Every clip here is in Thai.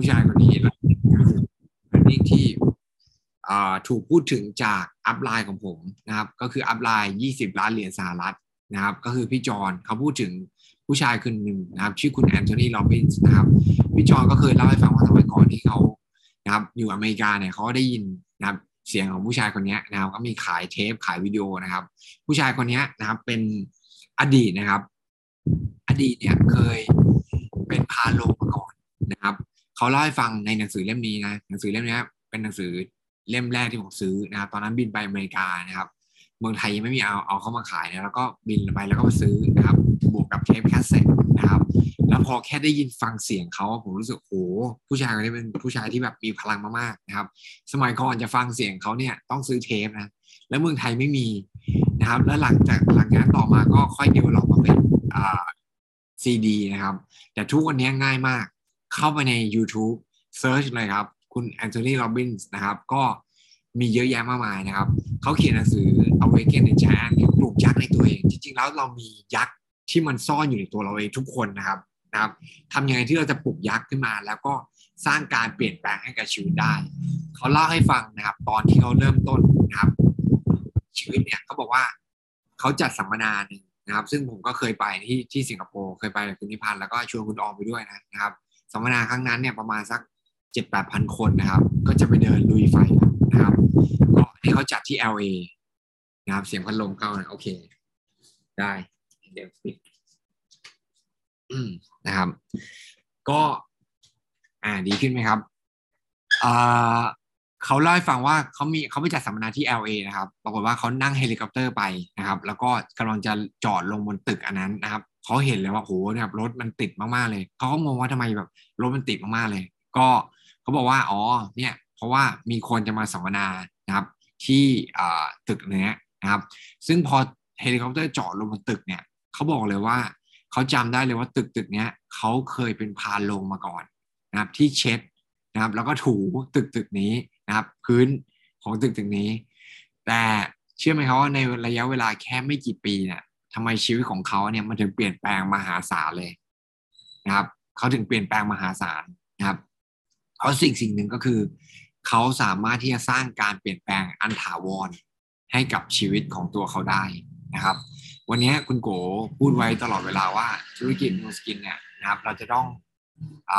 ผู้ชายคนนี้เป็นหนึ่งที่ถูกพูดถึงจาก upline ของผมนะครับ ก็คือ upline 20 ล้านเหรียญสหรัฐนะครับ ก็คือพี่จอนเขาพูดถึงผู้ชายคนหนึ่งนะครับ ชื่อคุณแอนโทนีโรบินส์นะครับ พี่จอนก็เคยเล่าให้ฟังว่าสมัยก่อนที่เขานะครับ อยู่อเมริกาเนี่ยเขาได้ยินนะครับเสียงของผู้ชายคนนี้นะครับ ก็มีขายเทปขายวิดีโอนะครับ ผู้ชายคนนี้นะครับเป็นอดีตนะครับ อดีตเนี่ยเคยเป็นภารโรงมาก่อนนะครับ เขาเล่าให้ฟังในหนังสือเล่มนี้นะหนังสือเล่มนี้เป็นหนังสือเล่มแรกที่ผมซื้อนะครับตอนนั้นบินไปอเมริกานะครับ เมืองไทยยังไม่มีเอาเอาเข้ามาขายนะแล้วก็บินไปแล้วก็มาซื้อนะครับ บวกกับเทปแคสเซ็ตนะครับ แล้วพอแค่ได้ยินฟังเสียงเขาผมรู้สึกโอ้ผู้ชายคนนี้เป็นผู้ชายที่แบบมีพลังมากๆนะครับ สมัยก่อนจะฟังเสียงเขาเนี่ยต้องซื้อเทปนะแล้วเมืองไทยไม่มีนะครับ แล้วหลังจากหลังจากนั้นต่อมาก็ค่อย develop มาเป็นอ่าซีดีนะครับ แต่ทุกวันนี้ง่ายมาก เข้าไปใน YouTube Search เลยครับ คุณแอนโทนีโรบินส์นะครับ ก็มีเยอะแยะมากมายนะครับ เขาเขียนหนังสือ Awaken the Giant ปลุกยักษ์ในตัวเอง จริงๆ แล้วเรามียักษ์ที่มันซ่อนอยู่ในตัวเราเองทุกคนนะครับนะครับทำยังไงที่เราจะปลุกยักษ์ขึ้นมา แล้วก็สร้างการเปลี่ยนแปลงให้กับชีวิตได้ เขาเล่าให้ฟังนะครับ ตอนที่เขาเริ่มต้นนะครับ ชีวิตเนี่ยเขาบอกว่าเขาจัดสัมมนาหนึ่งนะครับ ซึ่งผมก็เคยไปที่ที่สิงคโปร์เคยไปกับคุณนิพันธ์แล้วก็ชวนคุณออมไปด้วยนะครับ สัมมนาครั้งนั้นเนี่ยประมาณสักเจ็ดแปดพันคนนะครับ ก็จะไปเดินลุยไฟนะครับก็ที่เขาจัดที่ LA นะครับ เสียงพัดลมเข้านะโอเค ได้เดี๋ยวปิดนะครับ ก็อ่าดีขึ้นไหมครับอ่าเขาเล่าให้ฟังว่าเขามีเขาไปจัดสัมมนาที่ LA นะครับ ปรากฏว่าเขานั่งเฮลิคอปเตอร์ไปนะครับ แล้วก็กำลังจะจอดลงบนตึกอันนั้นนะครับ เขาเห็นเลยว่าโหเนี่ยรถมันติดมากๆเลยเขาก็งงว่าทำไมแบบรถมันติดมากๆเลย ก็เขาบอกว่าอ๋อเนี่ยเพราะว่ามีคนจะมาสัมมนานะครับ ที่ตึกเนี้ยนะครับ ซึ่งพอเฮลิคอปเตอร์จอดลงบนตึกเนี่ยเขาบอกเลยว่าเขาจำได้เลยว่าตึกตึกเนี้ยเขาเคยเป็นพานลงมาก่อนนะครับ ที่เช็ดนะครับ แล้วก็ถูตึกตึกนี้นะครับ พื้นของตึกตึกนี้ แต่เชื่อไหมครับว่าในระยะเวลาแค่ไม่กี่ปีเนี่ย ทำไมชีวิตของเขาเนี่ยมันถึงเปลี่ยนแปลงมหาศาลเลยนะครับเขาถึงเปลี่ยนแปลงมหาศาลนะครับเพราะสิ่งสิ่งหนึ่งก็คือ เขาสามารถที่จะสร้างการเปลี่ยนแปลงอันถาวรให้กับชีวิตของตัวเขาได้นะครับ วันนี้คุณโกพูดไว้ตลอดเวลาว่าธุรกิจนูสกินเนี่ยนะครับ เราจะต้องอ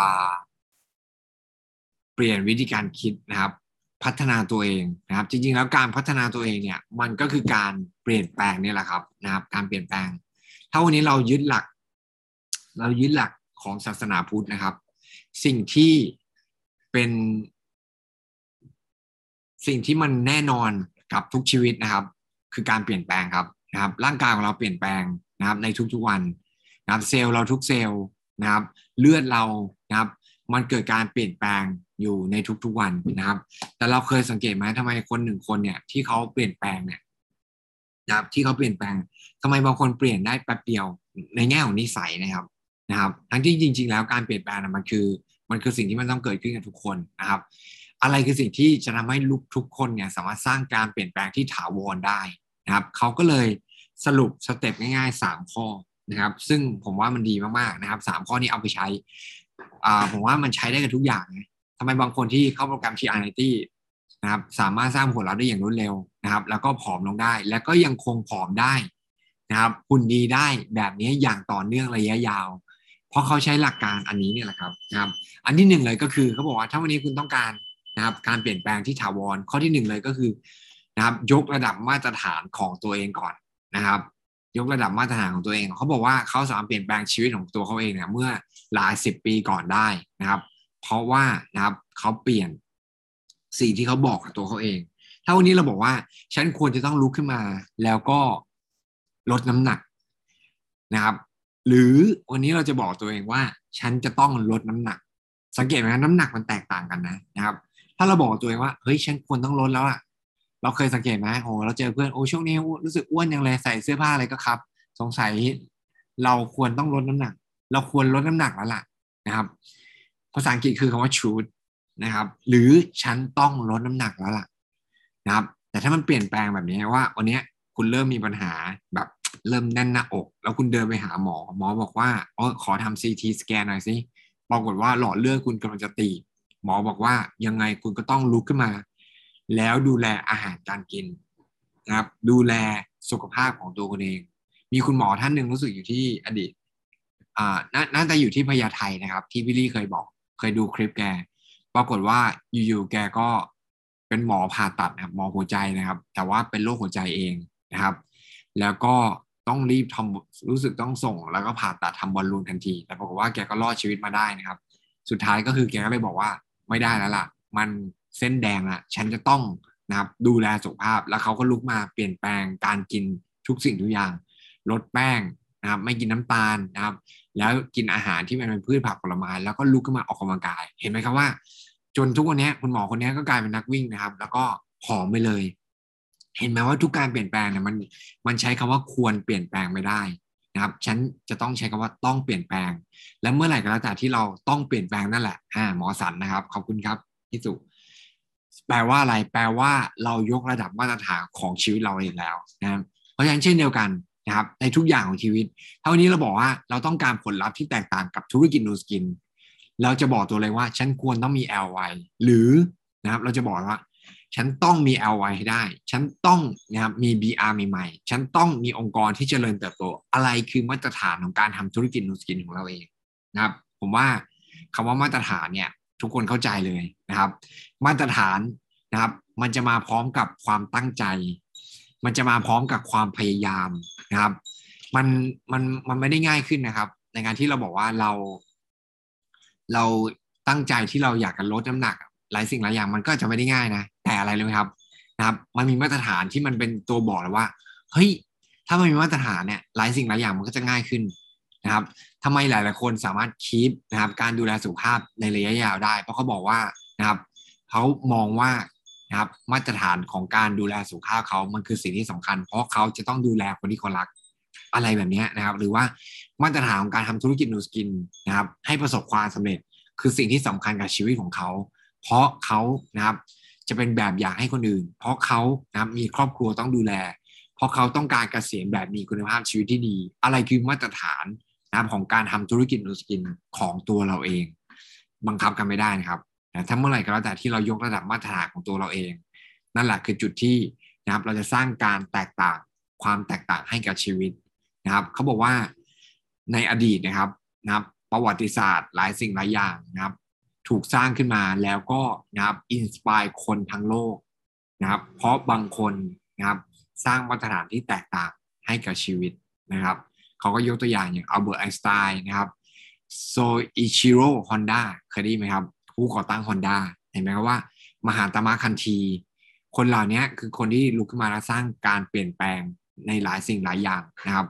เปลี่ยนวิธีการคิดนะครับ พัฒนาตัวเองนะครับ จริงๆ แล้วการพัฒนาตัวเองเนี่ยมันก็คือการเปลี่ยนแปลงนี่แหละครับนะครับ การเปลี่ยนแปลง ถ้าวันนี้เรายึดหลัก เรายึดหลักของศาสนาพุทธนะครับ สิ่งที่เป็น สิ่งที่มันแน่นอนกับทุกชีวิตนะครับ คือการเปลี่ยนแปลงครับนะครับ ร่างกายของเราเปลี่ยนแปลงนะครับ ในทุกๆวันนะครับ เซลล์เราทุกเซลล์นะครับ เลือดเรานะครับ มันเกิดการเปลี่ยนแปลงอยู่ในทุกๆวันนะครับ แต่เราเคยสังเกตไหมทำไมคนหนึ่งคนเนี่ยที่เขาเปลี่ยนแปลงเนี่ยนะครับที่เขาเปลี่ยนแปลงทำไมบางคนเปลี่ยนได้แป๊บเดียวในแง่ของนิสัยนะครับนะครับ ทั้งที่จริง ๆ แล้วการเปลี่ยนแปลงมันคือ มันคือสิ่งที่มันต้องเกิดขึ้นกับทุกคนนะครับ อะไรคือสิ่งที่จะทำให้ลูกทุกคนเนี่ยสามารถสร้างการเปลี่ยนแปลงที่ถาวรได้นะครับเขาก็เลยสรุปสเต็ปง่ายๆสามข้อนะครับ ซึ่งผมว่ามันดีมากๆนะครับสามข้อนี้เอาไปใช้ อ่าผมว่ามันใช้ได้กับทุกอย่างนะทำไมบางคนที่เข้าโปรแกรม t r 9 0นะครับสามารถสร้างหุ่นเราได้อย่างรวดเร็วนะครับ แล้วก็ผอมลงได้ แล้วก็ยังคงผอมได้นะครับหุ่นดีได้แบบนี้อย่างต่อเนื่องระยะยาว เพราะเขาใช้หลักการอันนี้เนี่ยแหละครับนะครับ อันที่หนึ่งเลยก็คือเขาบอกว่าถ้าวันนี้คุณต้องการนะครับ การเปลี่ยนแปลงที่ถาวรข้อที่หนึ่งเลยก็คือนะครับ ยกระดับมาตรฐานของตัวเองก่อนนะครับ ยกระดับมาตรฐานของตัวเอง เขาบอกว่าเขาสามารถเปลี่ยนแปลงชีวิตของตัวเขาเองเนี่ยเมื่อหลายสิบปีก่อนได้นะครับ เพราะว่านะครับเขาเปลี่ยนสิ่งที่เขาบอกกับตัวเขาเอง ถ้าวันนี้เราบอกว่าฉันควรจะต้องลุกขึ้นมา แล้วก็ลดน้ำหนักนะครับ หรือวันนี้เราจะบอกตัวเองว่า ฉันจะต้องลดน้ำหนัก สังเกตไหมน้ำหนักมันแตกต่างกันนะนะครับ ถ้าเราบอกตัวเองว่าเฮ้ยฉันควรต้องลดแล้วอะ เราเคยสังเกตไหมโอ้เราเจอเพื่อนโอ้ช่วงนี้รู้สึกอ้วนยังเลยใส่เสื้อผ้าอะไรก็ครับ สงสัยเราควรต้องลดน้ำหนัก เราควรลดน้ำหนักแล้วล่ะนะครับ ภาษาอังกฤษคือคำว่า truth นะครับ หรือฉันต้องลดน้ำหนักแล้วล่ะนะครับ แต่ถ้ามันเปลี่ยนแปลงแบบนี้ว่าวันนี้คุณเริ่มมีปัญหาแบบเริ่มแน่นหน้าอก แล้วคุณเดินไปหาหมอ หมอบอกว่าอ๋อขอทำซีทีสแกนหน่อยสิปรากฏว่าหลอดเลือดคุณกำลังจะตี หมอบอกว่ายังไงคุณก็ต้องลุกขึ้นมา แล้วดูแลอาหารการกินนะครับ ดูแลสุขภาพของตัวคุณเอง มีคุณหมอท่านหนึ่งรู้สึกอยู่ที่อดีตอ่าน่าจะอยู่ที่พญาไทนะครับ ที่พี่ลี่เคยบอก เคยดูคลิปแก ปรากฏว่าอยู่ๆแกก็เป็นหมอผ่าตัดนะครับหมอหัวใจนะครับ แต่ว่าเป็นโรคหัวใจเองนะครับ แล้วก็ต้องรีบทำรู้สึกต้องส่ง แล้วก็ผ่าตัดทำบอลลูนทันที แต่ปรากฏว่าแกก็รอดชีวิตมาได้นะครับ สุดท้ายก็คือแกก็เลยบอกว่าไม่ได้แล้วล่ะ มัน เส้นแดงละฉันจะต้องนะครับดูแลสุขภาพแล้วเขาก็ลุกมาเปลี่ยนแปลงการกินทุกสิ่งทุกอย่าง ลดแป้งนะครับไม่กินน้ำตาลนะครับ แล้วกินอาหารที่มันเป็นพืชผักผลไม้แล้วก็ลุกขึ้นมาออกกำลังกาย เห็นไหมครับว่า จนทุกวันนี้คุณหมอคนนี้ก็กลายเป็นนักวิ่งนะครับ แล้วก็ผอมไปเลย เห็นไหมว่าทุกการเปลี่ยนแปลงเนี่ยมันมันใช้คำว่าควรเปลี่ยนแปลงไม่ได้นะครับฉันจะต้องใช้คำว่าต้องเปลี่ยนแปลง และเมื่อไหร่ก็แล้วแต่ที่เราต้องเปลี่ยนแปลงนั่นแหละอ่าหมอสันนะครับ ขอบคุณครับพี่สุ แปลว่าอะไร แปลว่าเรายกระดับมาตรฐานของชีวิตเราเองแล้วนะครับเพราะฉะนั้นเช่นเดียวกันนะครับในทุกอย่างของชีวิต ถ้าวันนี้เราบอกว่าเราต้องการผลลัพธ์ที่แตกต่างกับธุรกิจนูสกิน เราจะบอกตัวเลยว่าฉันควรต้องมี LY หรือนะครับเราจะบอกว่า ฉันต้องมี LY ให้ได้ ฉันต้องนะครับมี BR ใหม่ๆฉันต้องมีองค์กรที่เจริญเติบโต อะไรคือมาตรฐานของการทำธุรกิจนูสกินของเราเองนะครับผมว่าคำว่ามาตรฐานเนี่ย ทุกคนเข้าใจเลยนะครับ มาตรฐานนะครับ มันจะมาพร้อมกับความตั้งใจ มันจะมาพร้อมกับความพยายามนะครับ มันมันมันไม่ได้ง่ายขึ้นนะครับ ในการที่เราบอกว่าเรา เราตั้งใจที่เราอยากจะลดน้ำหนัก หลายสิ่งหลายอย่างมันก็จะไม่ได้ง่ายนะแต่อะไรเลยครับนะครับ มันมีมาตรฐานที่มันเป็นตัวบอกเลยว่าเฮ้ยถ้ามันมีมาตรฐานเนี่ยหลายสิ่งหลายอย่างมันก็จะง่ายขึ้น นะครับทำไมหลาย ๆ คนสามารถคีปนะครับการดูแลสุขภาพในระยะยาวได้ เพราะเขาบอกว่านะครับเขามองว่านะครับมาตรฐานของการดูแลสุขภาพเขามันคือสิ่งที่สำคัญ เพราะเขาจะต้องดูแลคนที่เขารักอะไรแบบนี้นะครับ หรือว่ามาตรฐานของการทำธุรกิจนูสกินนะครับ ให้ประสบความสำเร็จคือสิ่งที่สำคัญกับชีวิตของเขา เพราะเขานะครับจะเป็นแบบอย่างให้คนอื่น เพราะเขานะครับมีครอบครัวต้องดูแล เพราะเขาต้องการเกษียณแบบมีคุณภาพชีวิตที่ดี อะไรคือมาตรฐาน นะครับของการทำธุรกิจ Nu Skin ของตัวเราเอง บังคับกันไม่ได้นะครับแต่ถ้าเมื่อไหร่ก็แล้วแต่ที่เรายกระดับมาตรฐานของตัวเราเอง นั่นแหละคือจุดที่นะครับเราจะสร้างการแตกต่างความแตกต่างให้กับชีวิตนะครับเขาบอกว่าในอดีตนะครับนะครับ ประวัติศาสตร์หลายสิ่งหลายอย่างนะครับ ถูกสร้างขึ้นมาแล้วก็นะครับ inspire คนทั้งโลกนะครับ เพราะบางคนนะครับสร้างมาตรฐานที่แตกต่างให้กับชีวิตนะครับ เขาก็ยกตัวอย่างอย่างอัลเบิร์ตไอน์สไตน์นะครับโซอิชิโร่ฮอนด้าเคยได้ไหมครับ ผู้ก่อตั้งฮอนด้าเห็นไหมครับว่า มหาตมะคันทีคนเหล่านี้คือคนที่ลุกขึ้นมาแล้วสร้างการเปลี่ยนแปลงในหลายสิ่งหลายอย่างนะครับ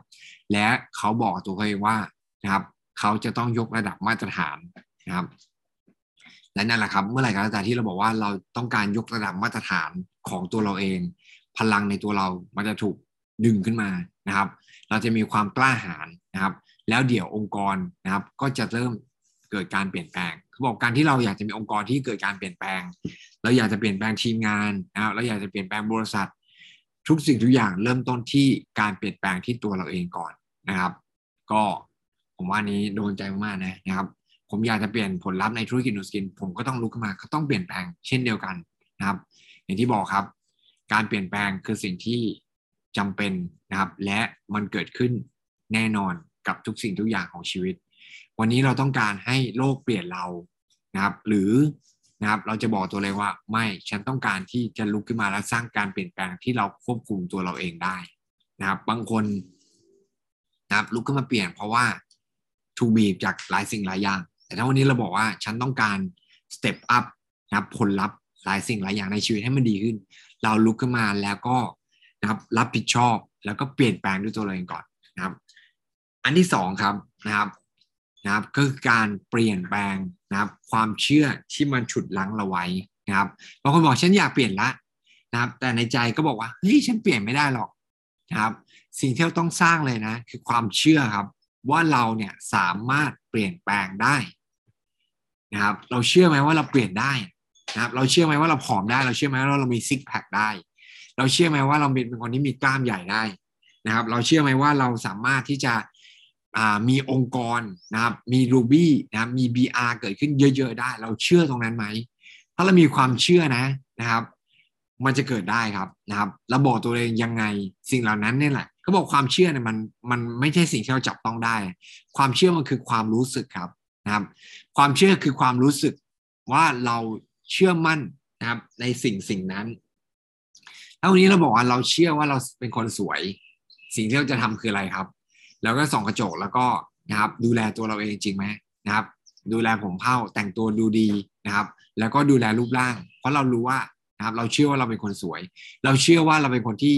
และเขาบอกตัวเขาเองว่านะครับ เขาจะต้องยกระดับมาตรฐานนะครับ และนั่นแหละครับ เมื่อไหร่ก็แล้วแต่ที่เราบอกว่าเราต้องการยกระดับมาตรฐานของตัวเราเอง พลังในตัวเรามันจะถูกดึงขึ้นมานะครับ เราจะมีความกล้าหาญนะครับ แล้วเดี๋ยวองค์กรนะครับ ก็จะเริ่มเกิดการเปลี่ยนแปลงเขาบอกการที่เราอยากจะมีองค์กรที่เกิดการเปลี่ยนแปลง เราอยากจะเปลี่ยนแปลงทีมงานนะครับเราอยากจะเปลี่ยนแปลงบริษัท ทุกสิ่งทุกอย่างเริ่มต้นที่การเปลี่ยนแปลงที่ตัวเราเองก่อนนะครับ ก็ผมว่านี้โดนใจมากนะนะครับ ผมอยากจะเปลี่ยนผลลัพธ์ในธุรกิจนูสกิน ผมก็ต้องลุกขึ้นมาก็ต้องเปลี่ยนแปลงเช่นเดียวกันนะครับ อย่างที่บอกครับ การเปลี่ยนแปลงคือสิ่งที่ จำเป็นนะครับ และมันเกิดขึ้นแน่นอนกับทุกสิ่งทุกอย่างของชีวิต วันนี้เราต้องการให้โลกเปลี่ยนเรานะครับ หรือนะครับเราจะบอกตัวเลยว่าไม่ฉันต้องการที่จะลุกขึ้นมาและสร้างการเปลี่ยนแปลงที่เราควบคุมตัวเราเองได้นะครับ บางคนนะครับลุกขึ้นมาเปลี่ยนเพราะว่าถูกบีบจากหลายสิ่งหลายอย่าง แต่ถ้าวันนี้เราบอกว่าฉันต้องการ step up นะครับผลลัพธ์หลายสิ่งหลายอย่างในชีวิตให้มันดีขึ้น เราลุกขึ้นมาแล้วก็ นะครับรับผิดชอบ แล้วก็เปลี่ยนแปลงด้วยตัวเราเองก่อนนะครับ อันที่สองครับนะครับนะครับก็คือการเปลี่ยนแปลงนะครับ ความเชื่อที่มันฉุดรั้งเราไว้นะครับบางคนบอกฉันอยากเปลี่ยนละนะครับ แต่ในใจก็บอกว่าเฮ้ยฉันเปลี่ยนไม่ได้หรอกนะครับ สิ่งที่เราต้องสร้างเลยนะ คือความเชื่อครับ ว่าเราเนี่ยสามารถเปลี่ยนแปลงได้นะครับ เราเชื่อไหมว่าเราเปลี่ยนได้นะครับ เราเชื่อไหมว่าเราผอมได้ เราเชื่อไหมว่าเรามีซิกแพคได้ เราเชื่อไหมว่าเราเป็นคนที่มีกล้ามใหญ่ได้นะครับ เราเชื่อไหมว่าเราสามารถที่จะมีองค์กรนะครับ มี Ruby นะครับ มี BR เกิดขึ้นเยอะ ๆ ได้ เราเชื่อตรงนั้นไหม ถ้าเรามีความเชื่อนะนะครับ มันจะเกิดได้ครับนะครับเราบอกตัวเองยังไงสิ่งเหล่านั้นเนี่ยแหละเขาบอกความเชื่อเนี่ยมันมันไม่ใช่สิ่งที่เราจับต้องได้ ความเชื่อมันคือความรู้สึกครับนะครับ ความเชื่อคือความรู้สึกว่าเราเชื่อมั่นนะครับในสิ่งสิ่งนั้น ถ้าวันนี้เราบอกว่าเราเชื่อว่าเราเป็นคนสวย สิ่งที่เราจะทำคืออะไรครับ แล้วก็ส่องกระจกแล้วก็นะครับ ดูแลตัวเราเองจริงไหมนะครับ ดูแลผมเผ้าแต่งตัวดูดีนะครับ แล้วก็ดูแลรูปร่าง เพราะเรารู้ว่านะครับ เราเชื่อว่าเราเป็นคนสวย เราเชื่อว่าเราเป็นคนที่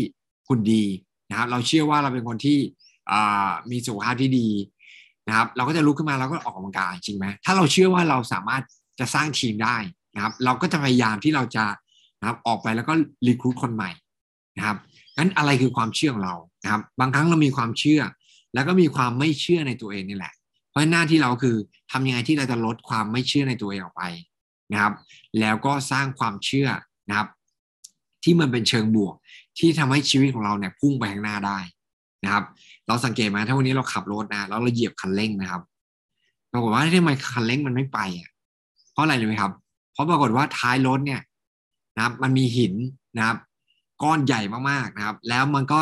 คุณดีนะครับ เราเชื่อว่าเราเป็นคนที่มีสุขภาพที่ดีนะครับ เราก็จะลุกขึ้นมาแล้วก็ออกกำลังกายจริงไหมถ้าเราเชื่อว่าเราสามารถจะสร้างทีมได้นะครับ เราก็จะพยายามที่เราจะ นะครับออกไปแล้วก็รีคูดคนใหม่นะครับงั้นอะไรคือความเชื่อของเรานะครับ บางครั้งเรามีความเชื่อ แล้วก็มีความไม่เชื่อในตัวเองนี่แหละ เพราะหน้าที่เราคือทำยังไงที่เราจะลดความไม่เชื่อในตัวเองออกไปนะครับ แล้วก็สร้างความเชื่อนะครับ ที่มันเป็นเชิงบวก ที่ทำให้ชีวิตของเราเนี่ยพุ่งไปข้างหน้าได้นะครับ เราสังเกตไหมถ้าวันนี้เราขับรถนะแล้วเราเหยียบคันเร่งนะครับปรากฏว่าทำไมคันเร่งมันไม่ไปอะเพราะอะไรรู้ไหมครับ เพราะปรากฏว่าท้ายรถเนี่ย นะครับมันมีหินนะครับ ก้อนใหญ่มากๆนะครับ แล้วมันก็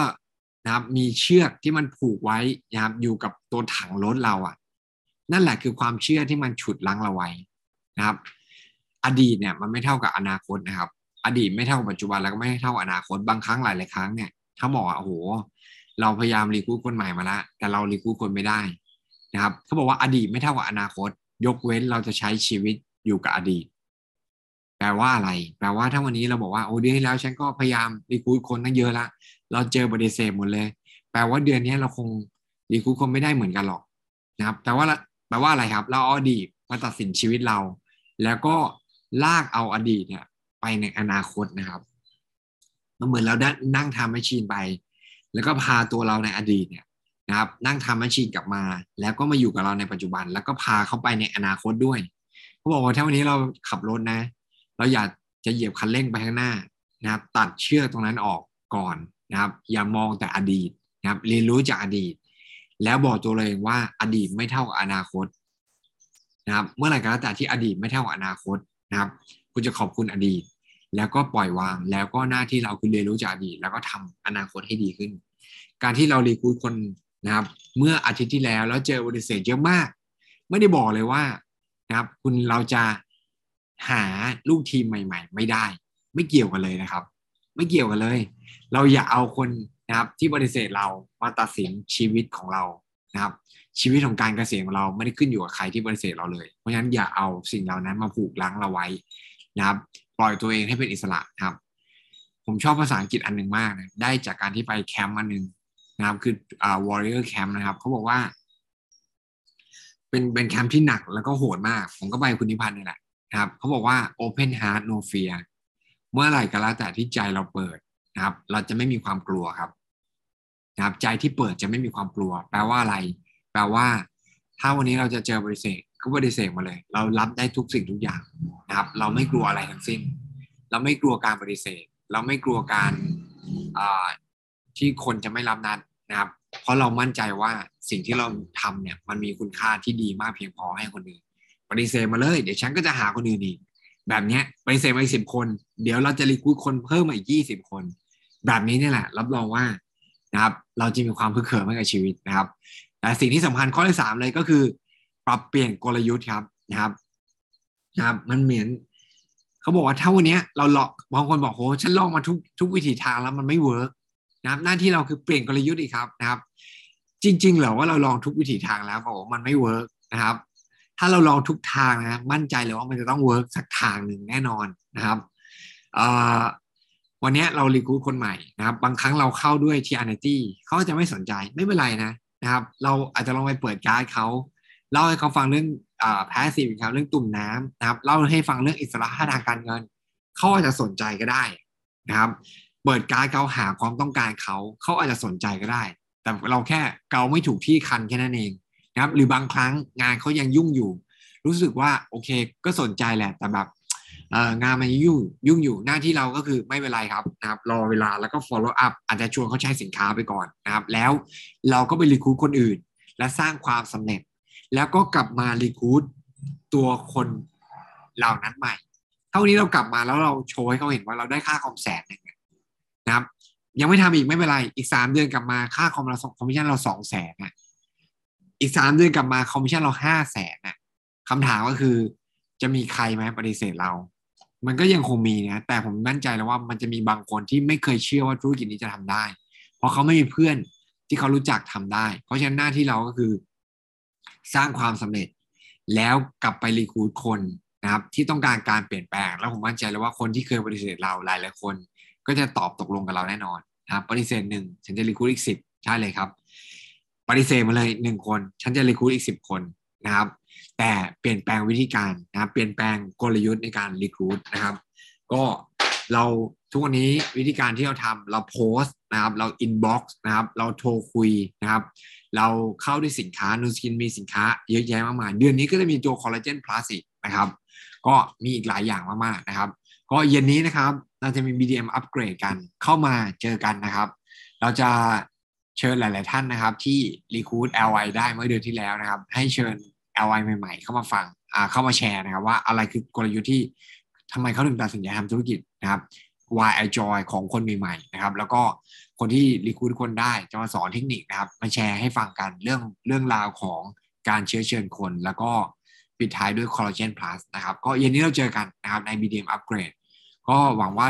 นะครับมีเชือกที่มันผูกไว้นะครับอยู่กับตัวถังรถเราอะ นั่นแหละคือความเชื่อที่มันฉุดลังเราไว้นะครับ อดีตเนี่ยมันไม่เท่ากับอนาคตนะครับ อดีตไม่เท่าปัจจุบันแล้วก็ไม่เท่าอนาคตบางครั้งหลายหลายครั้งเนี่ยถ้าบอกว่าโอ้โห เราพยายามรีคูดคนใหม่มาแล้วแต่เรารีคูดคนไม่ได้นะครับเขาบอกว่าอดีตไม่เท่ากับอนาคต ยกเว้นเราจะใช้ชีวิตอยู่กับอดีต แปลว่าอะไร แปลว่าถ้าวันนี้เราบอกว่าโอ้เดือนที่แล้วฉันก็พยายามรีคูดคนตั้งเยอะละเราเจอบริเซหมดเลย แปลว่าเดือนนี้เราคงรีคูดคนไม่ได้เหมือนกันหรอกนะครับแปลว่าแปลว่าอะไรครับ เราเอาอดีตมาตัดสินชีวิตเรา แล้วก็ลากเอาอดีตเนี่ยไปในอนาคตนะครับมันเหมือนเราได้นั่งทำแมชชีนไป แล้วก็พาตัวเราในอดีตเนี่ยนะครับ นั่งทำแมชชีนกลับมา แล้วก็มาอยู่กับเราในปัจจุบัน แล้วก็พาเขาไปในอนาคตด้วยเขาบอกว่าถ้าวันนี้เราขับรถนะ เราอยากจะเหยียบคันเร่งไปข้างหน้านะครับตัดเชือกตรงนั้นออกก่อนนะครับอย่ามองแต่อดีตนะครับเรียนรู้จากอดีต แล้วบอกตัวเองว่าอดีตไม่เท่ากับอนาคตนะครับเมื่อไหร่ก็แล้วแต่ที่อดีตไม่เท่ากับอนาคตนะครับ คุณจะขอบคุณอดีต แล้วก็ปล่อยวางแล้วก็หน้าที่เราคือเรียนรู้จากอดีต แล้วก็ทำอนาคตให้ดีขึ้น การที่เรารีคูดคนนะครับ เมื่ออาทิตย์ที่แล้วแล้วเจอบริษัทเยอะมาก ไม่ได้บอกเลยว่านะครับคุณเราจะ หาลูกทีมใหม่ ๆ ไม่ได้ ไม่เกี่ยวกันเลยนะครับ ไม่เกี่ยวกันเลย เราอย่าเอาคนนะครับ ที่บริษัทเรามาตัดสินชีวิตของเรานะครับ ชีวิตของการเกษตรของเราไม่ได้ขึ้นอยู่กับใครที่บริษัทเราเลย เพราะฉะนั้นอย่าเอาสิ่งเหล่านั้นมาผูกลังเราไว้นะครับ ปล่อยตัวเองให้เป็นอิสระครับ ผมชอบภาษาอังกฤษอันหนึ่งมากนะได้จากการที่ไปแคมป์อันหนึ่งนะครับ คืออ่า warrior camp นะครับเขาบอกว่า เป็นเป็นแคมป์ที่หนักแล้วก็โหดมาก ผมก็ไปคุณนิพันธ์นี่แหละ นะครับเขาบอกว่า open heart no fear เมื่อไหร่ก็แล้วแต่ที่ใจเราเปิดนะครับ เราจะไม่มีความกลัวครับนะครับ ใจที่เปิดจะไม่มีความกลัว แปลว่าอะไร แปลว่า ถ้าวันนี้เราจะเจอบริเศษก็บริเศษมาเลย เรารับได้ทุกสิ่งทุกอย่างนะครับ เราไม่กลัวอะไรทั้งสิ้น เราไม่กลัวการปฏิเสธ เราไม่กลัวการที่คนจะไม่รับนัดนะครับ เพราะเรามั่นใจว่าสิ่งที่เราทำเนี่ยมันมีคุณค่าที่ดีมากเพียงพอให้คนอื่น ปฏิเสธมาเลย เดี๋ยวฉันก็จะหาคนอื่นอีกแบบเนี้ยปฏิเสธมาอีกสิบคน เดี๋ยวเราจะรีคูดคนเพิ่มมาอีกยี่สิบคน แบบนี้นี่แหละ รับรองว่านะครับ เราจะมีความพึกเขิมให้กับชีวิตนะครับแต่สิ่งที่สำคัญข้อที่สามเลยก็คือ ปรับเปลี่ยนกลยุทธ์ครับนะครับนะครับ มันเหมือนเขาบอกว่าถ้าวันนี้เราลองบางคนบอกโหฉันลองมาทุกทุกวิถีทางแล้วมันไม่ work นะครับ หน้าที่เราคือเปลี่ยนกลยุทธ์อีกครับนะครับ จริง ๆเหรอว่าเราลองทุกวิถีทางแล้วบอกว่ามันไม่ work นะครับ ถ้าเราลองทุกทางนะมั่นใจเลยว่ามันจะต้อง work สักทางหนึ่งแน่นอนนะครับวันนี้เรา recruit คนใหม่นะครับ บางครั้งเราเข้าด้วย TR90เขาจะไม่สนใจไม่เป็นไรนะนะครับ เราอาจจะลองไปเปิดการ์ดเขาเล่าให้เขาฟังเรื่องอแพสซีฟครับเรื่องตุ่มน้ำนะครับเล่าให้ฟังเรื่องอิสระทางการเงินเขาอาจจะสนใจก็ได้นะครับ เปิดการ์ดเขาหาความต้องการเขาเขาอาจจะสนใจก็ได้ แต่เราแค่เกาไม่ถูกที่คันแค่นั้นเอง นะครับหรือบางครั้งงานเขายังยุ่งอยู่ รู้สึกว่าโอเคก็สนใจแหละแต่แบบงานมันยุ่งยุ่งอยู่หน้าที่เราก็คือไม่เป็นไรครับนะครับรอเวลาแล้วก็ follow up อาจจะชวนเขาใช้สินค้าไปก่อนนะครับ แล้วเราก็ไป recruit คนอื่น และสร้างความสำเร็จ แล้วก็กลับมา recruit ตัวคนเหล่านั้นใหม่ คราวนี้เรากลับมาแล้วเราโชว์ให้เขาเห็นว่าเราได้ค่าคอมแสนหนึ่งนะครับ ยังไม่ทำอีกไม่เป็นไรอีกสามเดือนกลับมาค่าคอมเราคอมมิชชั่นเราสองแสนอะ อีกสามเดือนกลับมาคอมมิชชั่นเราห้าแสนอะคำถามก็คือ จะมีใครไหมปฏิเสธเรา มันก็ยังคงมีนะแต่ผมมั่นใจแล้วว่ามันจะมีบางคนที่ไม่เคยเชื่อว่าธุรกิจนี้จะทำได้ เพราะเขาไม่มีเพื่อนที่เขารู้จักทำได้ เพราะฉะนั้นหน้าที่เราก็คือ สร้างความสำเร็จ แล้วกลับไปรีคูดคนนะครับที่ต้องการการเปลี่ยนแปลง แล้วผมมั่นใจเลยว่าคนที่เคยปฏิเสธเราหลายหลายคน ก็จะตอบตกลงกับเราแน่นอนนะครับปฏิเสธหนึ่งฉันจะรีคูดอีกสิบใช่เลยครับ ปฏิเสธมาเลยหนึ่งคน ฉันจะรีคูดอีกสิบคนนะครับ แต่เปลี่ยนแปลงวิธีการนะครับ เปลี่ยนแปลงกลยุทธ์ในการรีคูดนะครับ ก็เราทุกวันนี้วิธีการที่เราทำเราโพสต์นะครับ เรา inbox นะครับ เราโทรคุยนะครับ เราเข้าด้วยสินค้า Nu Skin มีสินค้าเยอะแยะมากมาย เดือนนี้ก็จะมีตัว Collagen Plus อีกนะครับ ก็มีอีกหลายอย่างมากๆนะครับ ก็เย็นนี้นะครับเราจะมี BDM upgrade กันเข้ามาเจอกันนะครับ เราจะ เชิญหลาย ๆ ท่านนะครับ ที่ recruit LI ได้เมื่อเดือนที่แล้วนะครับ ให้เชิญ LI ใหม่ ๆ เข้ามาฟังอ่าเข้ามาแชร์นะครับว่าอะไรคือกลยุทธ์ที่ทำไมเขาถึงตัดสินใจทำธุรกิจนะครับ Why I Joy ของคนใหม่ ๆ นะครับ แล้วก็คนที่รีคูดคนได้จะมาสอนเทคนิคนะครับ มาแชร์ให้ฟังกันเรื่องเรื่องราวของการเชื้อเชิญคน แล้วก็ปิดท้ายด้วย Collagen Plus นะครับ ก็เย็นนี้เราเจอกันนะครับใน BDM Upgrade ก็หวังว่า